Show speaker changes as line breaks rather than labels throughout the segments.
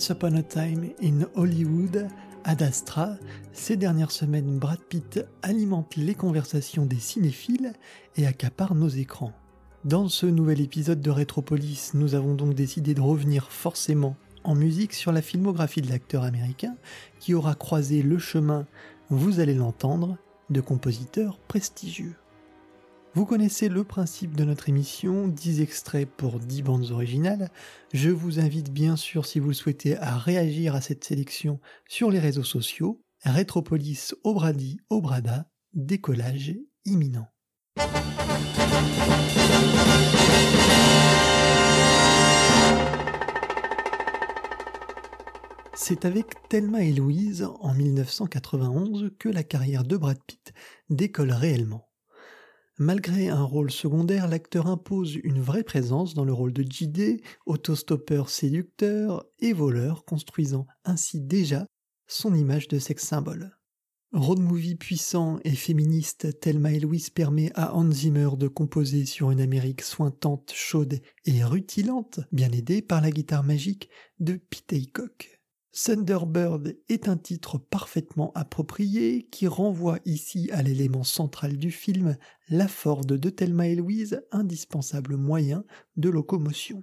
Once Upon a Time in Hollywood, Ad Astra, ces dernières semaines, Brad Pitt alimente les conversations des cinéphiles et accapare nos écrans. Dans ce nouvel épisode de Retropolis, nous avons donc décidé de revenir forcément en musique sur la filmographie de l'acteur américain qui aura croisé le chemin, vous allez l'entendre, de compositeurs prestigieux. Vous connaissez le principe de notre émission, 10 extraits pour 10 bandes originales. Je vous invite bien sûr, si vous le souhaitez, à réagir à cette sélection sur les réseaux sociaux. Rétropolis Obradi Obrada, décollage imminent. C'est avec Thelma et Louise en 1991 que la carrière de Brad Pitt décolle réellement. Malgré un rôle secondaire, l'acteur impose une vraie présence dans le rôle de JD, autostoppeur séducteur et voleur, construisant ainsi déjà son image de sex symbole. Road movie puissant et féministe, Thelma et permet à Hans Zimmer de composer sur une Amérique sointante, chaude et rutilante, bien aidée par la guitare magique de Pete Haycock. Thunderbird est un titre parfaitement approprié qui renvoie ici à l'élément central du film, la Ford de Thelma et Louise, indispensable moyen de locomotion.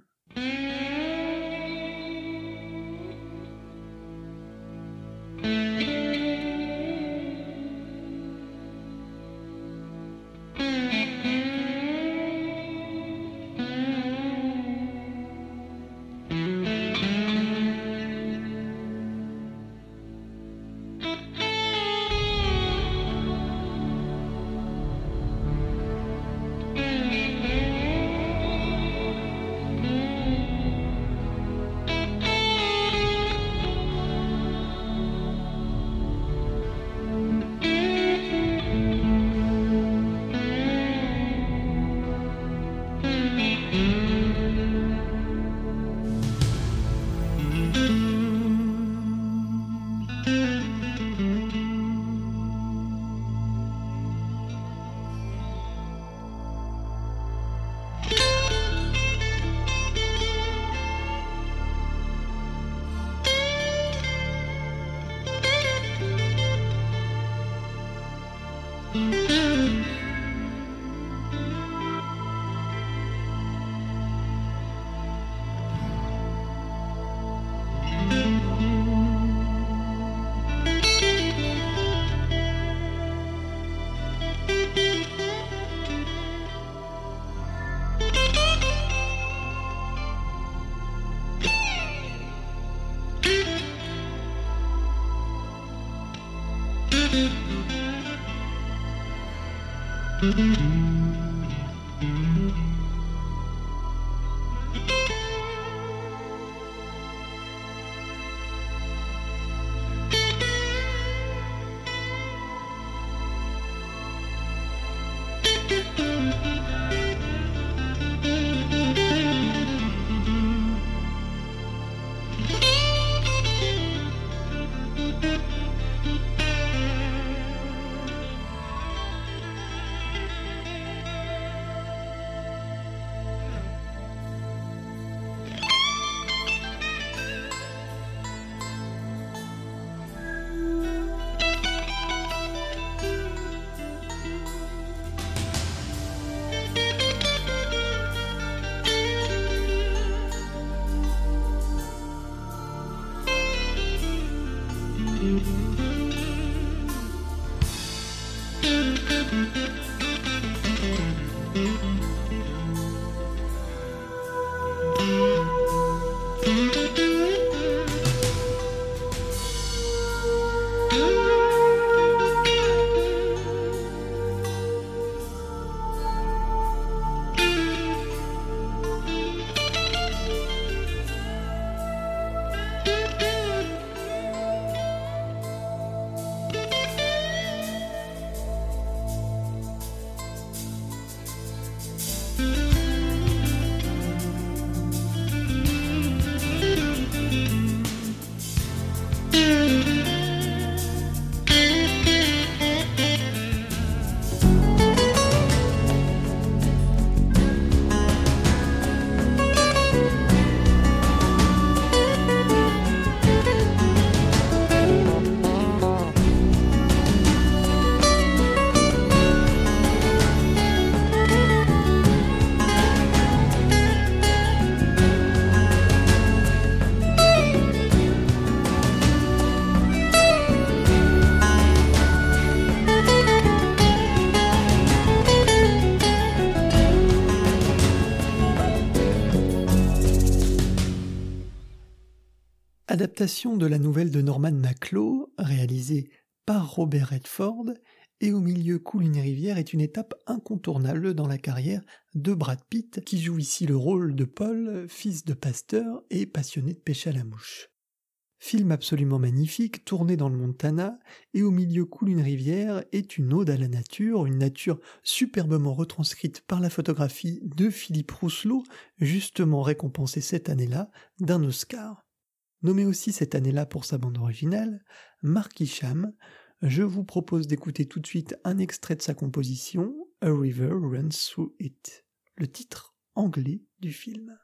De la nouvelle de Norman Maclow, réalisée par Robert Redford, et au milieu coule une rivière est une étape incontournable dans la carrière de Brad Pitt, qui joue ici le rôle de Paul, fils de pasteur et passionné de pêche à la mouche. Film absolument magnifique, tourné dans le Montana, et au milieu coule une rivière, est une ode à la nature, une nature superbement retranscrite par la photographie de Philippe Rousselot, justement récompensé cette année-là d'un Oscar. Nommé aussi cette année-là pour sa bande originale, Mark Isham, je vous propose d'écouter tout de suite un extrait de sa composition, A River Runs Through It, le titre anglais du film.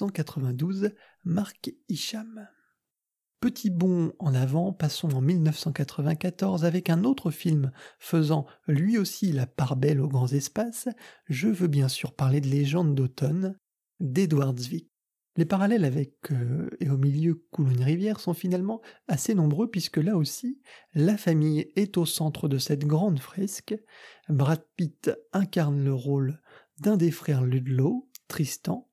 1992, Mark Isham. Petit bond en avant, passons en 1994 avec un autre film faisant lui aussi la part belle aux grands espaces. Je veux bien sûr parler de Légende d'automne d'Edward Zwick. Les parallèles avec euh, Et au milieu coule une rivière sont finalement assez nombreux puisque là aussi, la famille est au centre de cette grande fresque. Brad Pitt incarne le rôle d'un des frères Ludlow, Tristan,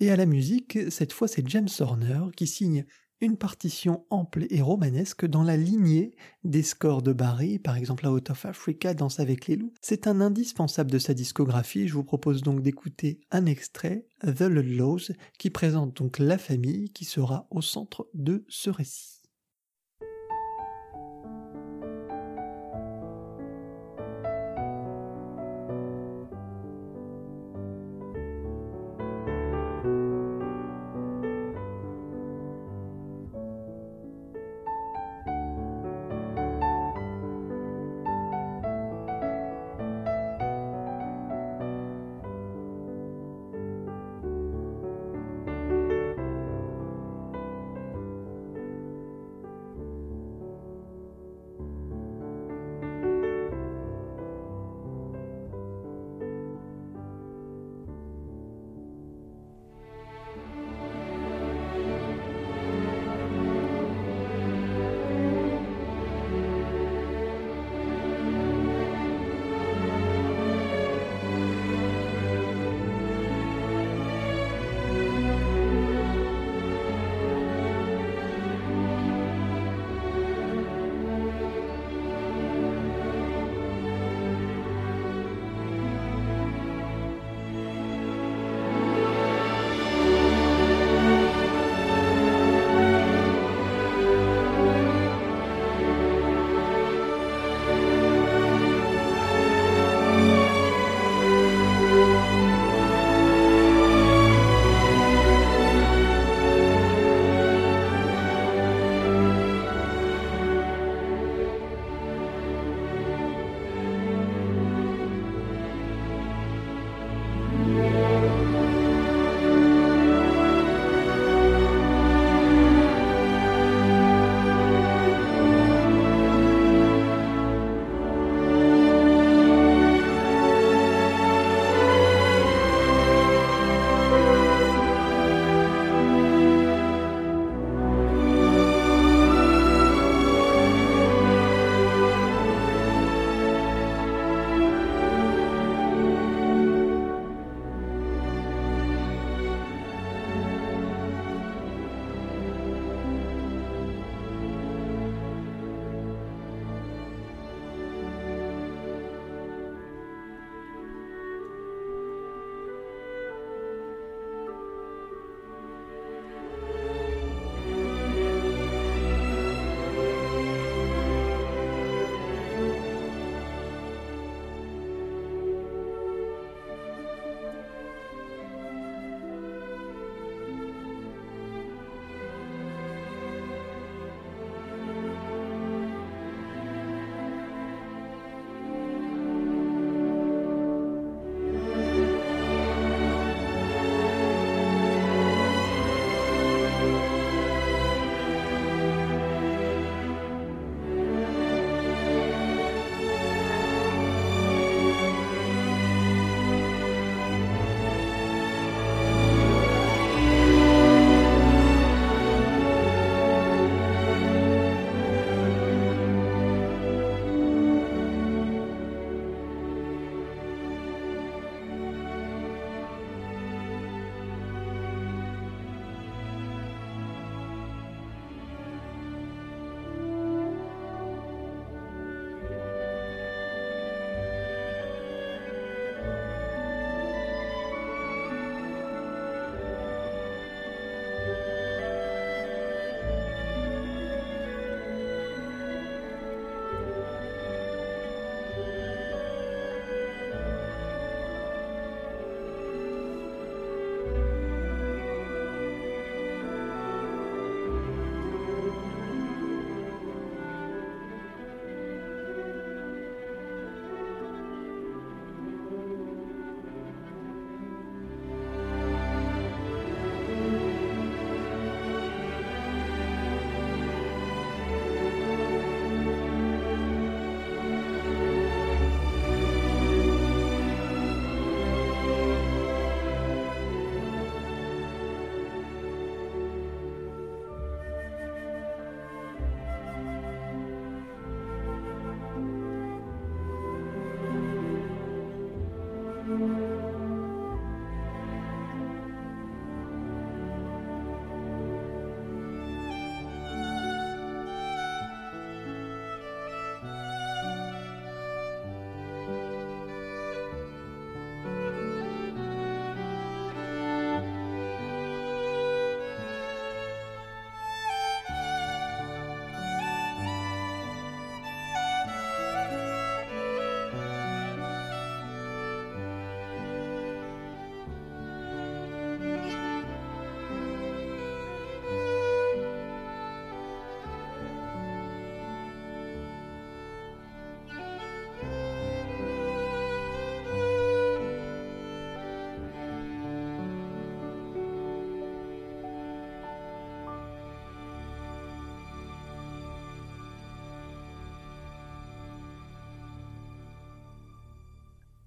et à la musique, cette fois c'est James Horner qui signe une partition ample et romanesque dans la lignée des scores de Barry, par exemple Out of Africa, Danse avec les loups. C'est un indispensable de sa discographie. Je vous propose donc d'écouter un extrait, The Ludlows, qui présente donc la famille qui sera au centre de ce récit.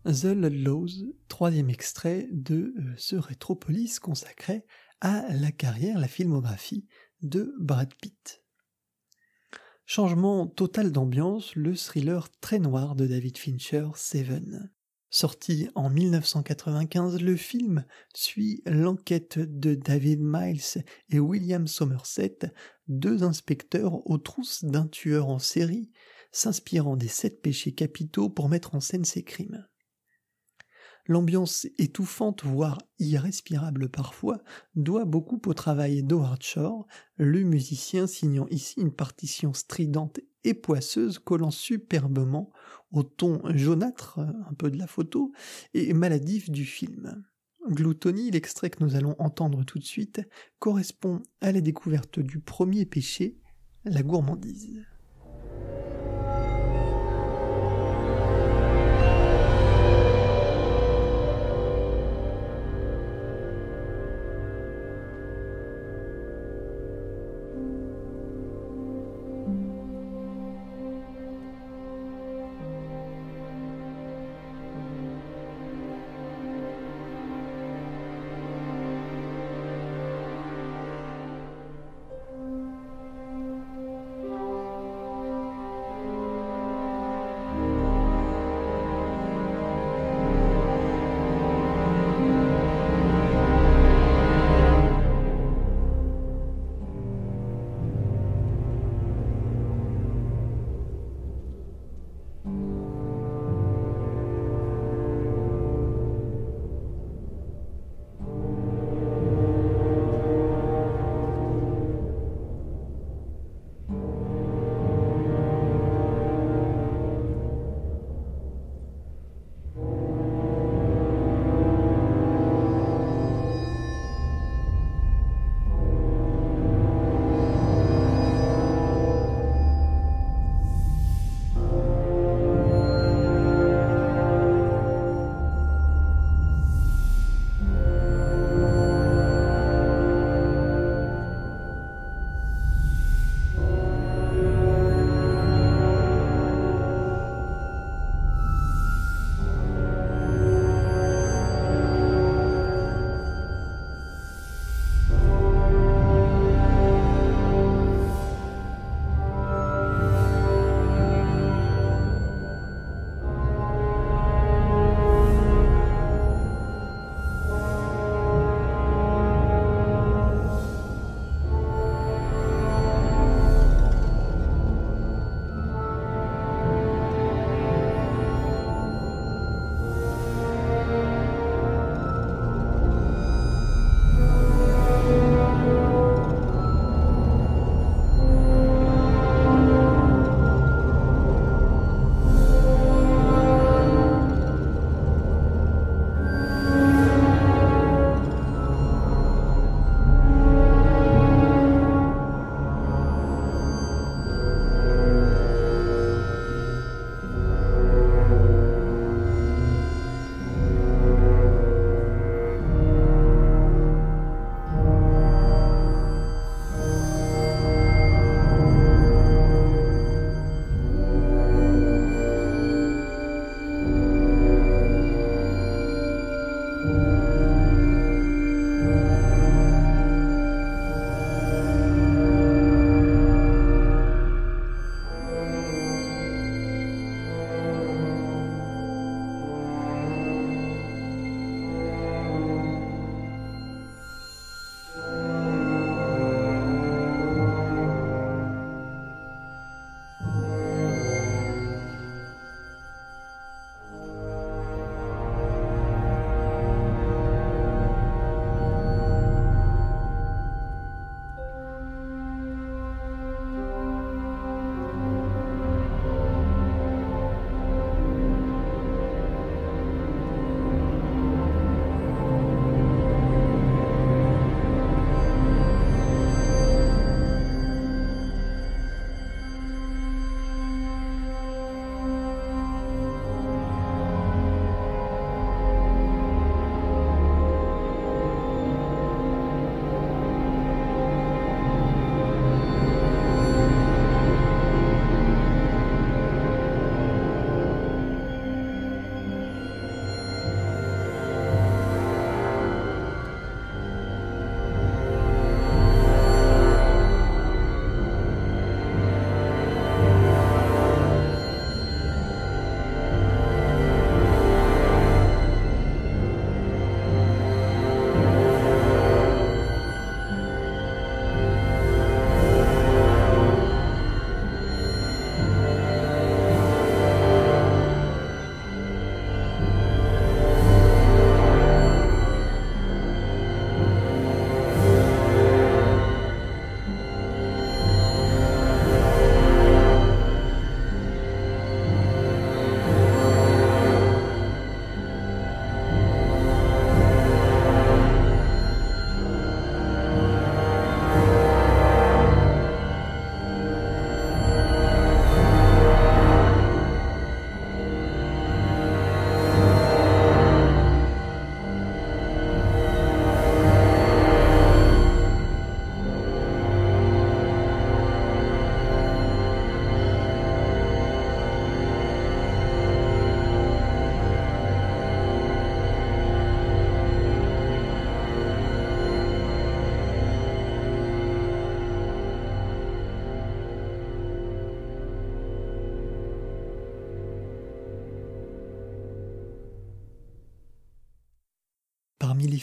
The Ludlows, troisième extrait de euh, ce Rétropolis consacré à la carrière, la filmographie de Brad Pitt. Changement total d'ambiance, le thriller très noir de David Fincher, Seven. Sorti en 1995, le film suit l'enquête de David Miles et William Somerset, deux inspecteurs aux trousses d'un tueur en série, s'inspirant des sept péchés capitaux pour mettre en scène ses crimes. L'ambiance étouffante, voire irrespirable parfois, doit beaucoup au travail d'Howard Shore, le musicien signant ici une partition stridente et poisseuse collant superbement au ton jaunâtre, un peu de la photo, et maladif du film. Gloutonie, l'extrait que nous allons entendre tout de suite, correspond à la découverte du premier péché, la gourmandise.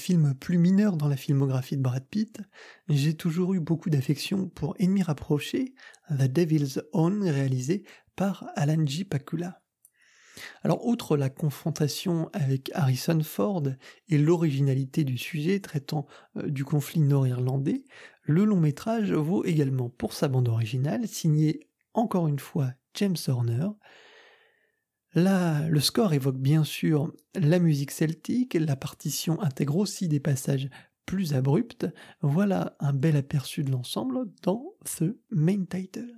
Films plus mineurs dans la filmographie de Brad Pitt, j'ai toujours eu beaucoup d'affection pour Ennemi rapproché, The Devil's Own, réalisé par Alan J. Pakula. Alors, outre la confrontation avec Harrison Ford et l'originalité du sujet traitant euh, du conflit nord-irlandais, le long métrage vaut également pour sa bande originale, signée encore une fois James Horner. Là, le score évoque bien sûr la musique celtique, la partition intègre aussi des passages plus abrupts. Voilà un bel aperçu de l'ensemble dans ce main title.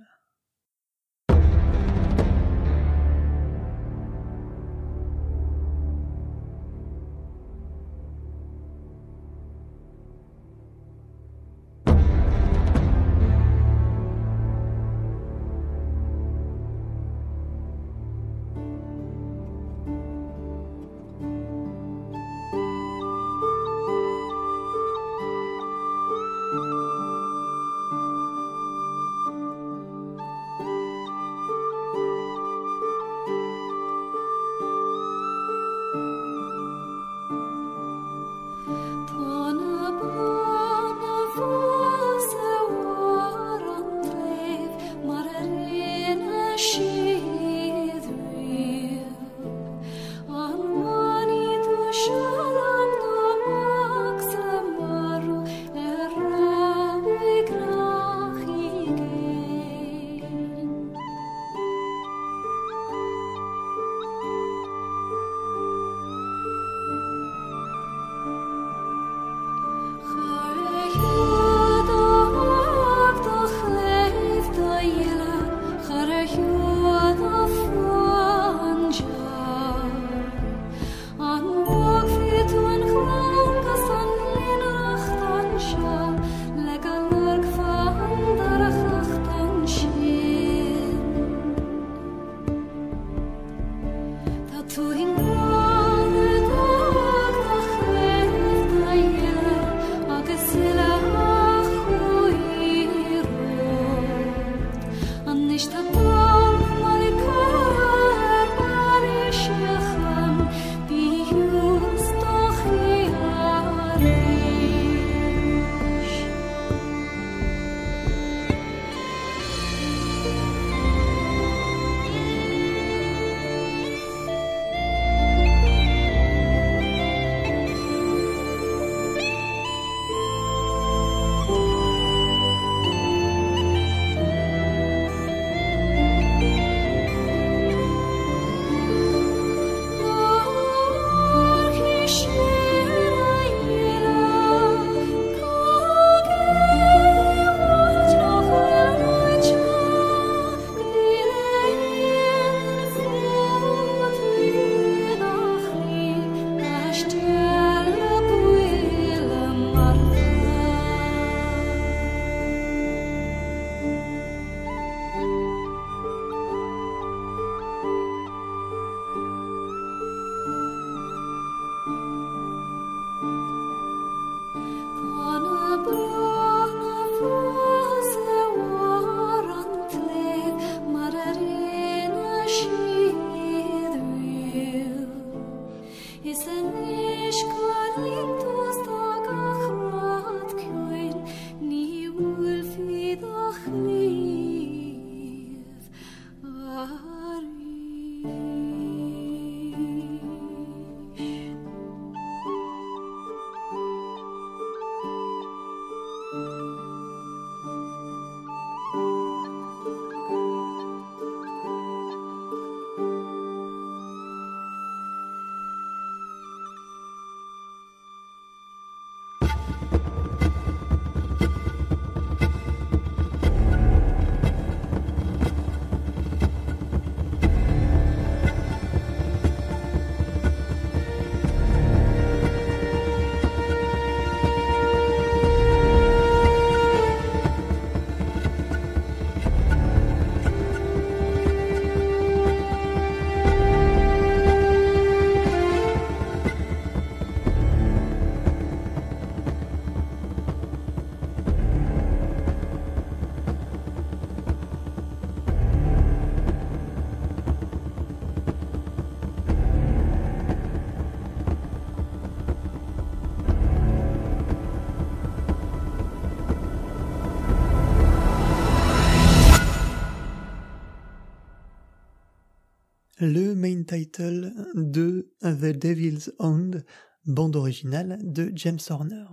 Title de The Devil's Own, bande originale de James Horner.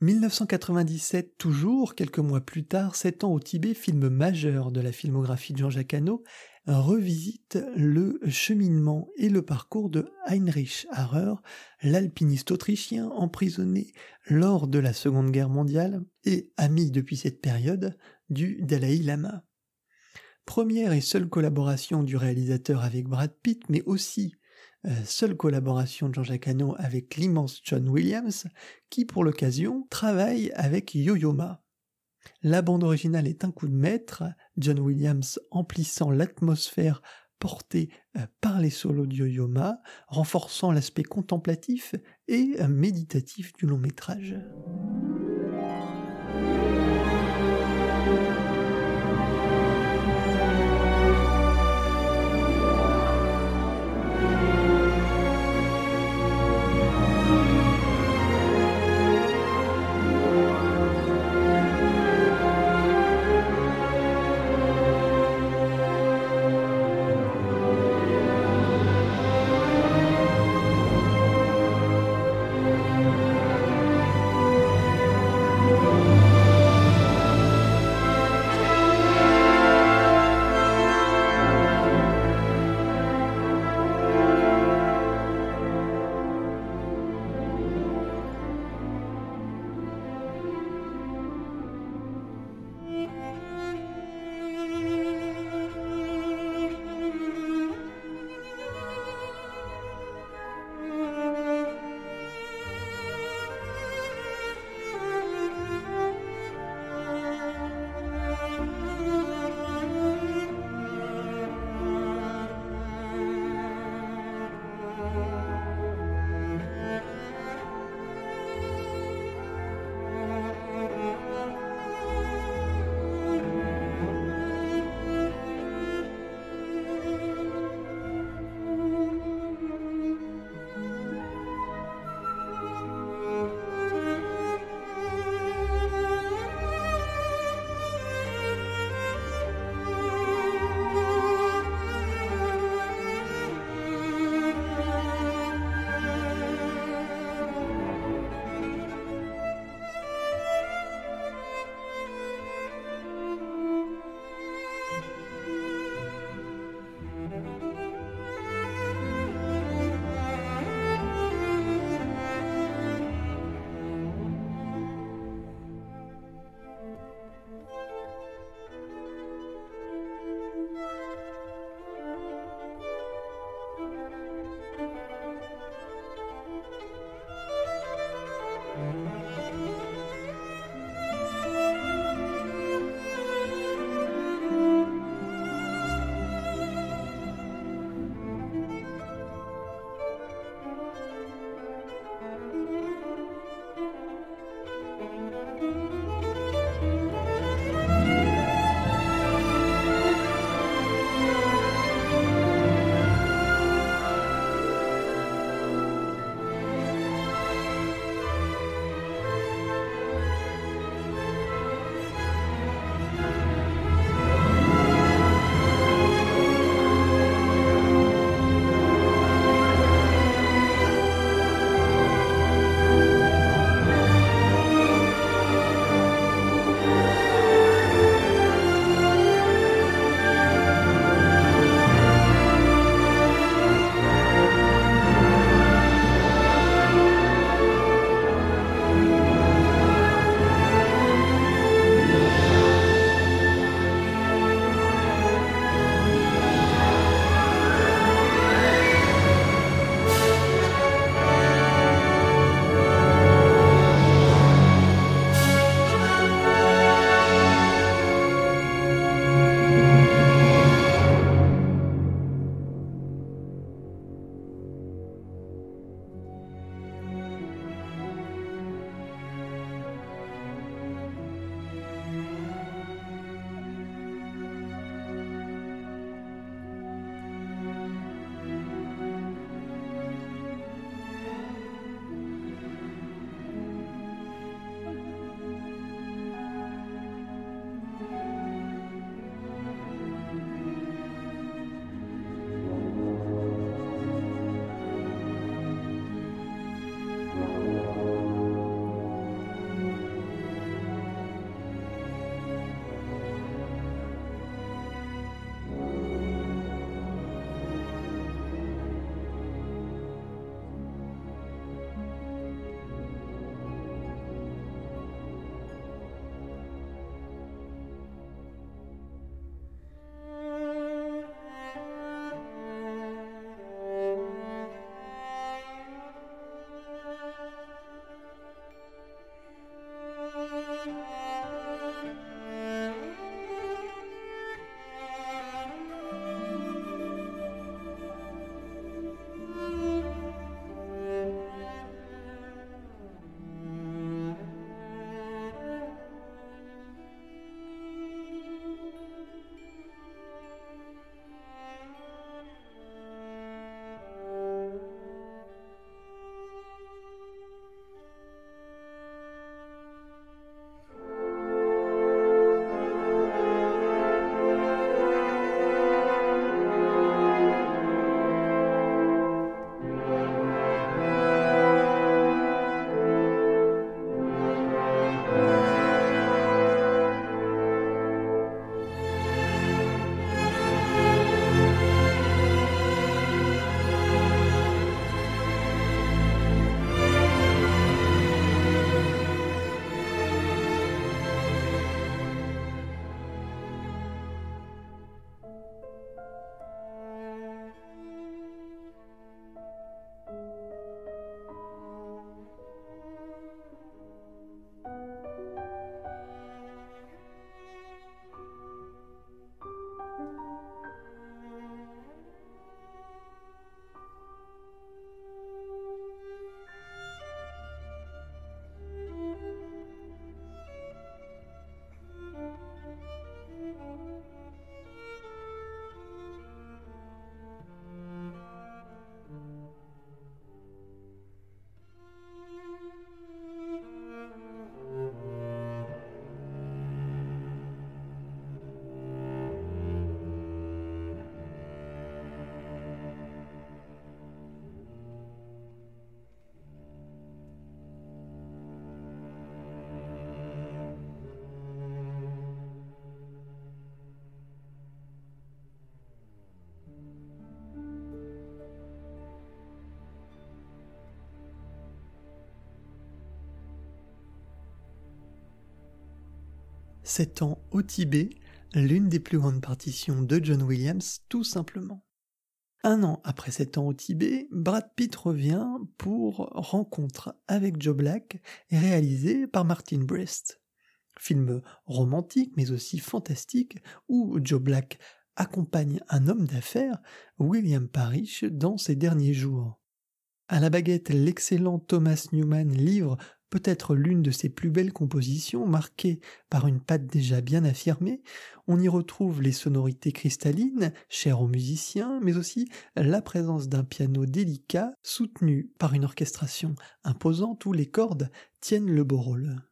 1997 toujours, quelques mois plus tard, Sept ans au Tibet, film majeur de la filmographie de Jean-Jacques Hano, revisite le cheminement et le parcours de Heinrich Harrer, l'alpiniste autrichien emprisonné lors de la Seconde Guerre mondiale et ami depuis cette période du Dalai Lama. Première et seule collaboration du réalisateur avec Brad Pitt, mais aussi euh, seule collaboration de Jean-Jacques Hano avec l'immense John Williams, qui pour l'occasion travaille avec Yo-Yo Ma. La bande originale est un coup de maître, John Williams emplissant l'atmosphère portée euh, par les solos de Yo-Yo Ma, renforçant l'aspect contemplatif et euh, méditatif du long métrage. Mm-hmm. Ans au Tibet, l'une des plus grandes partitions de John Williams, tout simplement. Un an après sept ans au Tibet, Brad Pitt revient pour Rencontre avec Joe Black, réalisé par Martin Brest. Film romantique mais aussi fantastique où Joe Black accompagne un homme d'affaires, William Parrish, dans ses derniers jours. À la baguette, l'excellent Thomas Newman livre peut-être l'une de ses plus belles compositions, marquée par une patte déjà bien affirmée. On y retrouve les sonorités cristallines, chères aux musiciens, mais aussi la présence d'un piano délicat, soutenu par une orchestration imposante où les cordes tiennent le beau rôle.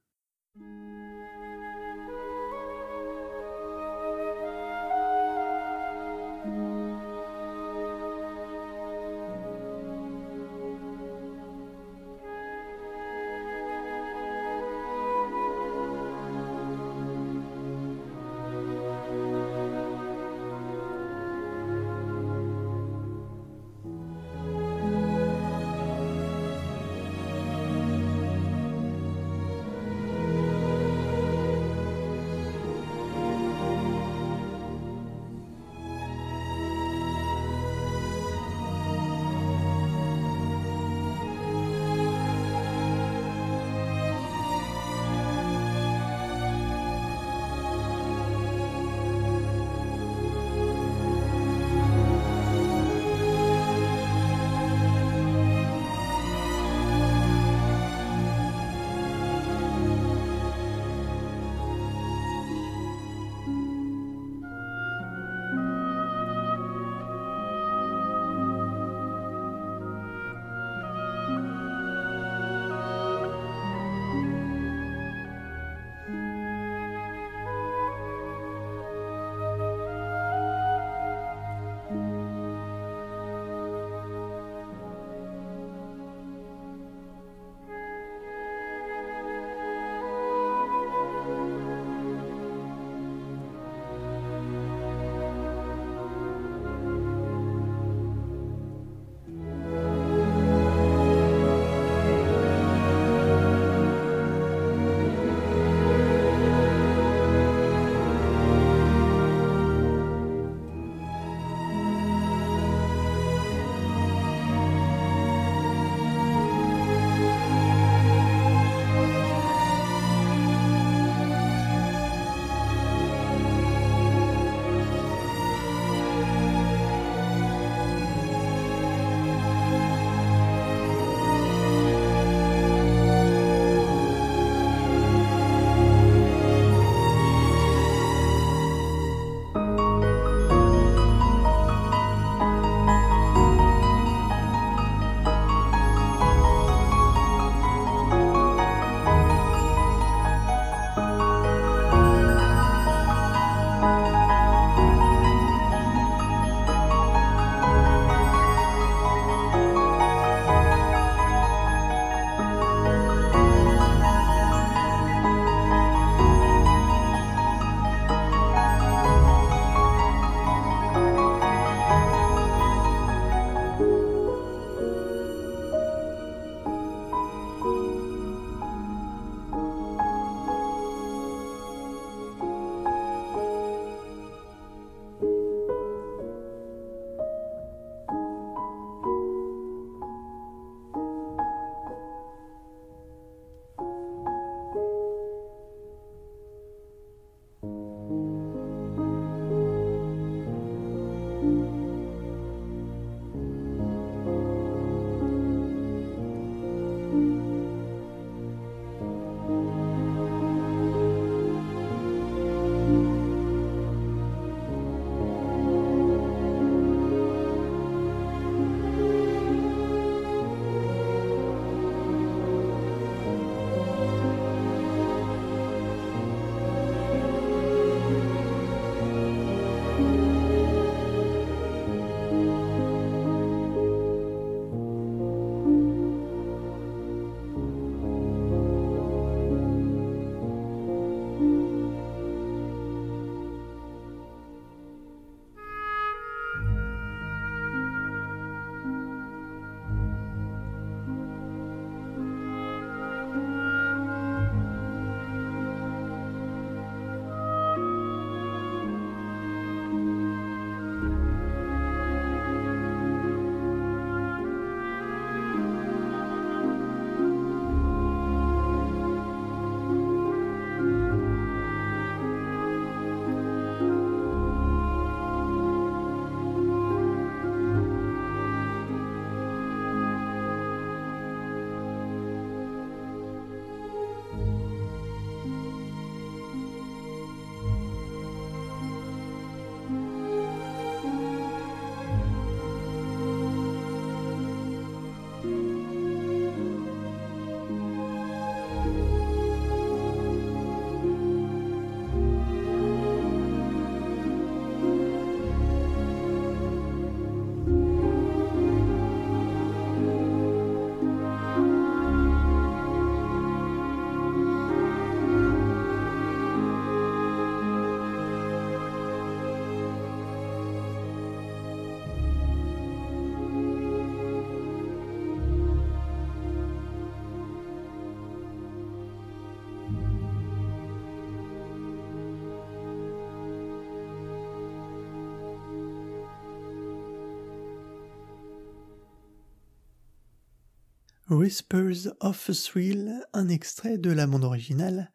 Whispers of a Thrill, un extrait de la bande originale,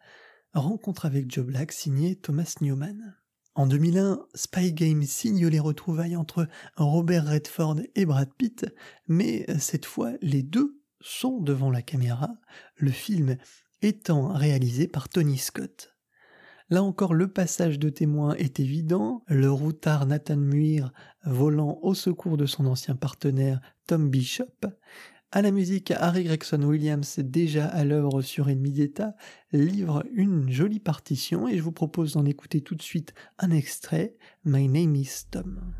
rencontre avec Joe Black signé Thomas Newman. En 2001, Spy Game signe les retrouvailles entre Robert Redford et Brad Pitt, mais cette fois les deux sont devant la caméra, le film étant réalisé par Tony Scott. Là encore, le passage de témoin est évident, le routard Nathan Muir volant au secours de son ancien partenaire Tom Bishop. À la musique, Harry Gregson Williams, déjà à l'œuvre sur Ennemi d'État, livre une jolie partition et je vous propose d'en écouter tout de suite un extrait, My Name is Tom.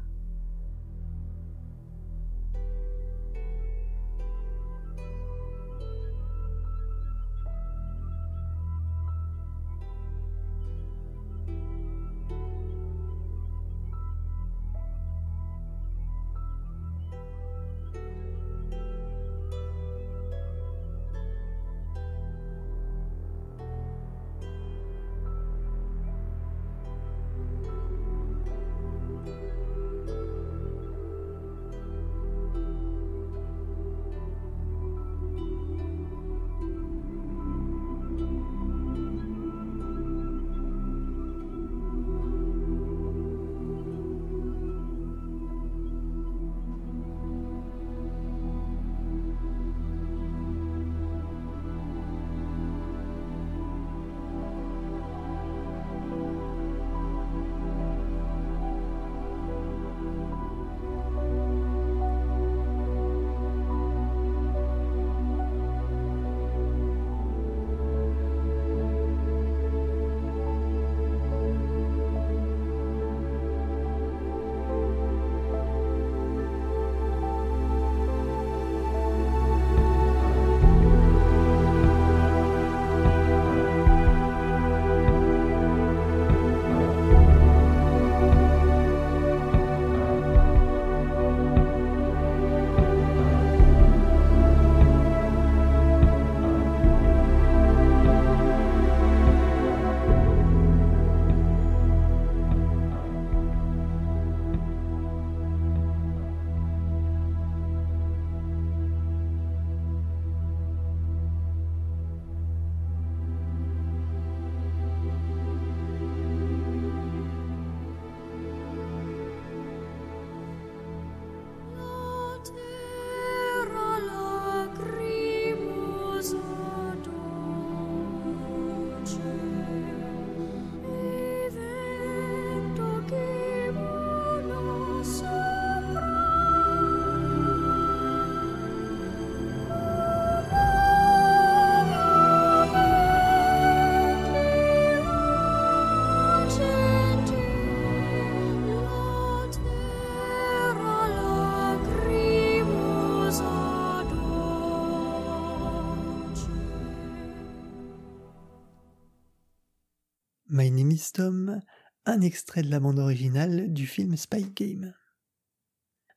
Un extrait de la bande originale du film Spy Game.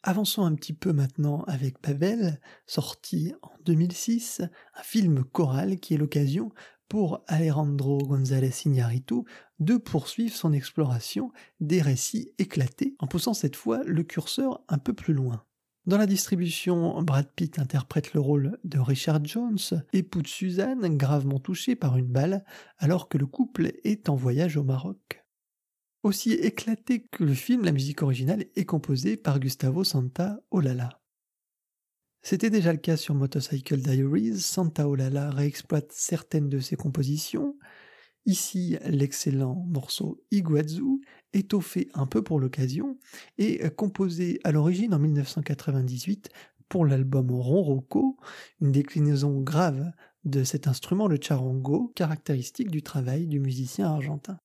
Avançons un petit peu maintenant avec Pavel, sorti en 2006, un film choral qui est l'occasion pour Alejandro González Iñárritu de poursuivre son exploration des récits éclatés en poussant cette fois le curseur un peu plus loin. Dans la distribution, Brad Pitt interprète le rôle de Richard Jones, époux de Suzanne, gravement touché par une balle, alors que le couple est en voyage au Maroc. Aussi éclaté que le film, la musique originale est composée par Gustavo Santa Olala. C'était déjà le cas sur Motorcycle Diaries, Santa Olala réexploite certaines de ses compositions, Ici, l'excellent morceau Iguazu, étoffé un peu pour l'occasion, et composé à l'origine en 1998 pour l'album Ronroco, une déclinaison grave de cet instrument, le charango, caractéristique du travail du musicien argentin.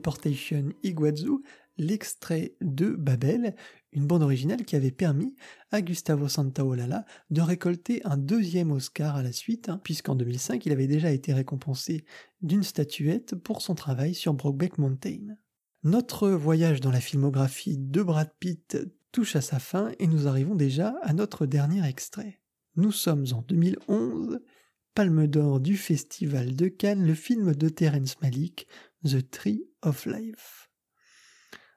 Deportation Iguazu, l'extrait de Babel, une bande originale qui avait permis à Gustavo Santaolalla de récolter un deuxième Oscar à la suite, hein, puisqu'en 2005 il avait déjà été récompensé d'une statuette pour son travail sur Brokeback Mountain. Notre voyage dans la filmographie de Brad Pitt touche à sa fin et nous arrivons déjà à notre dernier extrait. Nous sommes en 2011, Palme d'or du Festival de Cannes, le film de Terence Malick, The Tree of Life.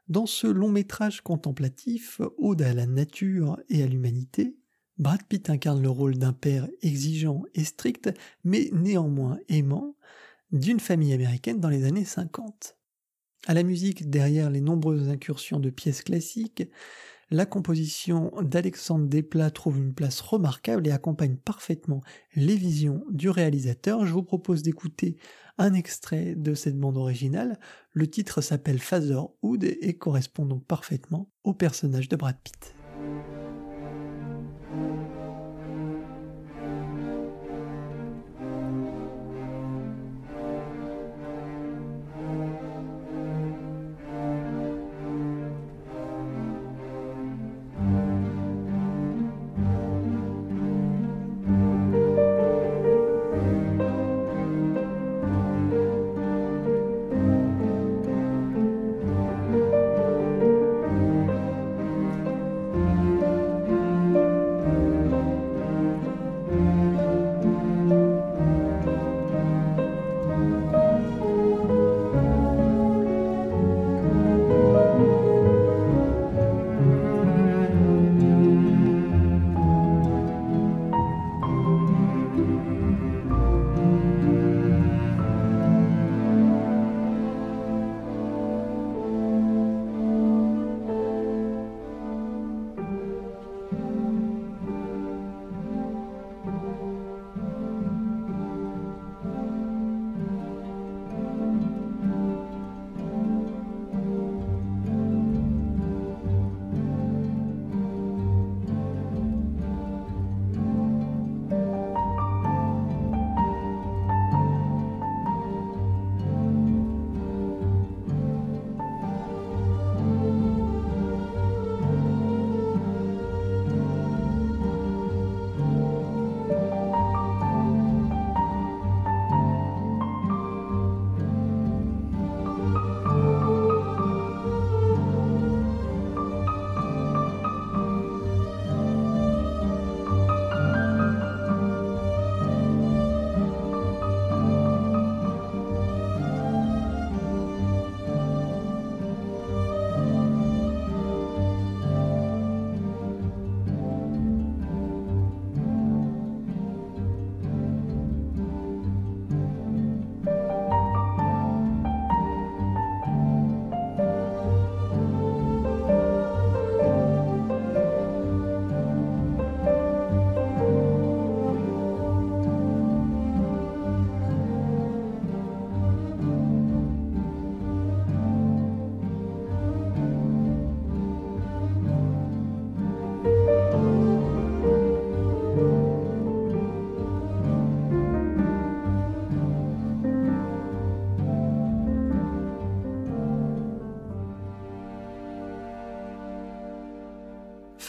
Dans ce long métrage contemplatif, ode à la nature et à l'humanité, Brad Pitt incarne le rôle d'un père exigeant et strict, mais néanmoins aimant, d'une famille américaine dans les années 50. À la musique, derrière les nombreuses incursions de pièces classiques, la composition d'Alexandre Desplat trouve une place remarquable et accompagne parfaitement les visions du réalisateur. Je vous propose d'écouter un extrait de cette bande originale. Le titre s'appelle Fatherhood et correspond donc parfaitement au personnage de Brad Pitt.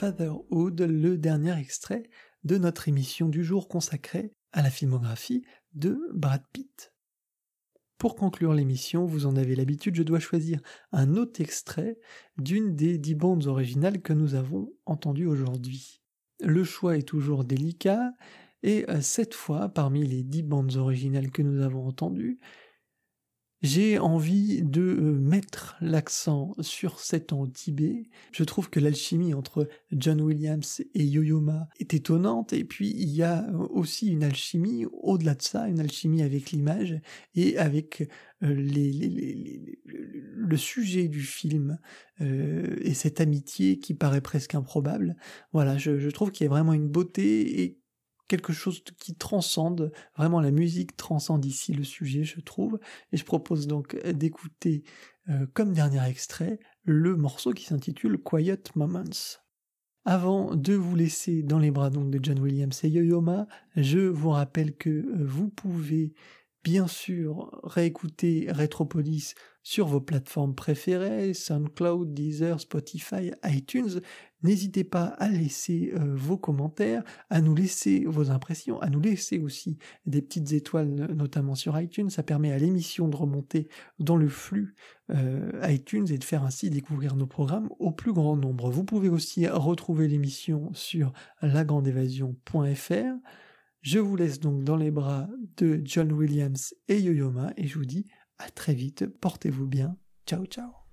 Le dernier extrait de notre émission du jour consacrée à la filmographie de Brad Pitt. Pour conclure l'émission, vous en avez l'habitude, je dois choisir un autre extrait d'une des dix bandes originales que nous avons entendues aujourd'hui. Le choix est toujours délicat, et euh, cette fois, parmi les dix bandes originales que nous avons entendues, j'ai envie de euh, mettre l'accent sur cet en Tibet. Je trouve que l'alchimie entre John Williams et Yo-Yo est étonnante et puis il y a aussi une alchimie au-delà de ça, une alchimie avec l'image et avec euh, le sujet du film euh, et cette amitié qui paraît presque improbable. Voilà, je, je trouve qu'il y a vraiment une beauté et quelque chose qui transcende, vraiment la musique transcende ici le sujet, je trouve, et je propose donc d'écouter euh, comme dernier extrait le morceau qui s'intitule Quiet Moments. Avant de vous laisser dans les bras donc de John Williams et Yo-Yo Ma, je vous rappelle que euh, vous pouvez bien sûr réécouter Retropolis sur vos plateformes préférées, SoundCloud, Deezer, Spotify, iTunes. N'hésitez pas à laisser euh, vos commentaires, à nous laisser vos impressions, à nous laisser aussi des petites étoiles, notamment sur iTunes. Ça permet à l'émission de remonter dans le flux euh, iTunes et de faire ainsi découvrir nos programmes au plus grand nombre. Vous pouvez aussi retrouver l'émission sur lagrandeévasion.fr. Je vous laisse donc dans les bras de John Williams et Yo-Yo Ma et je vous dis à très vite, portez-vous bien, ciao ciao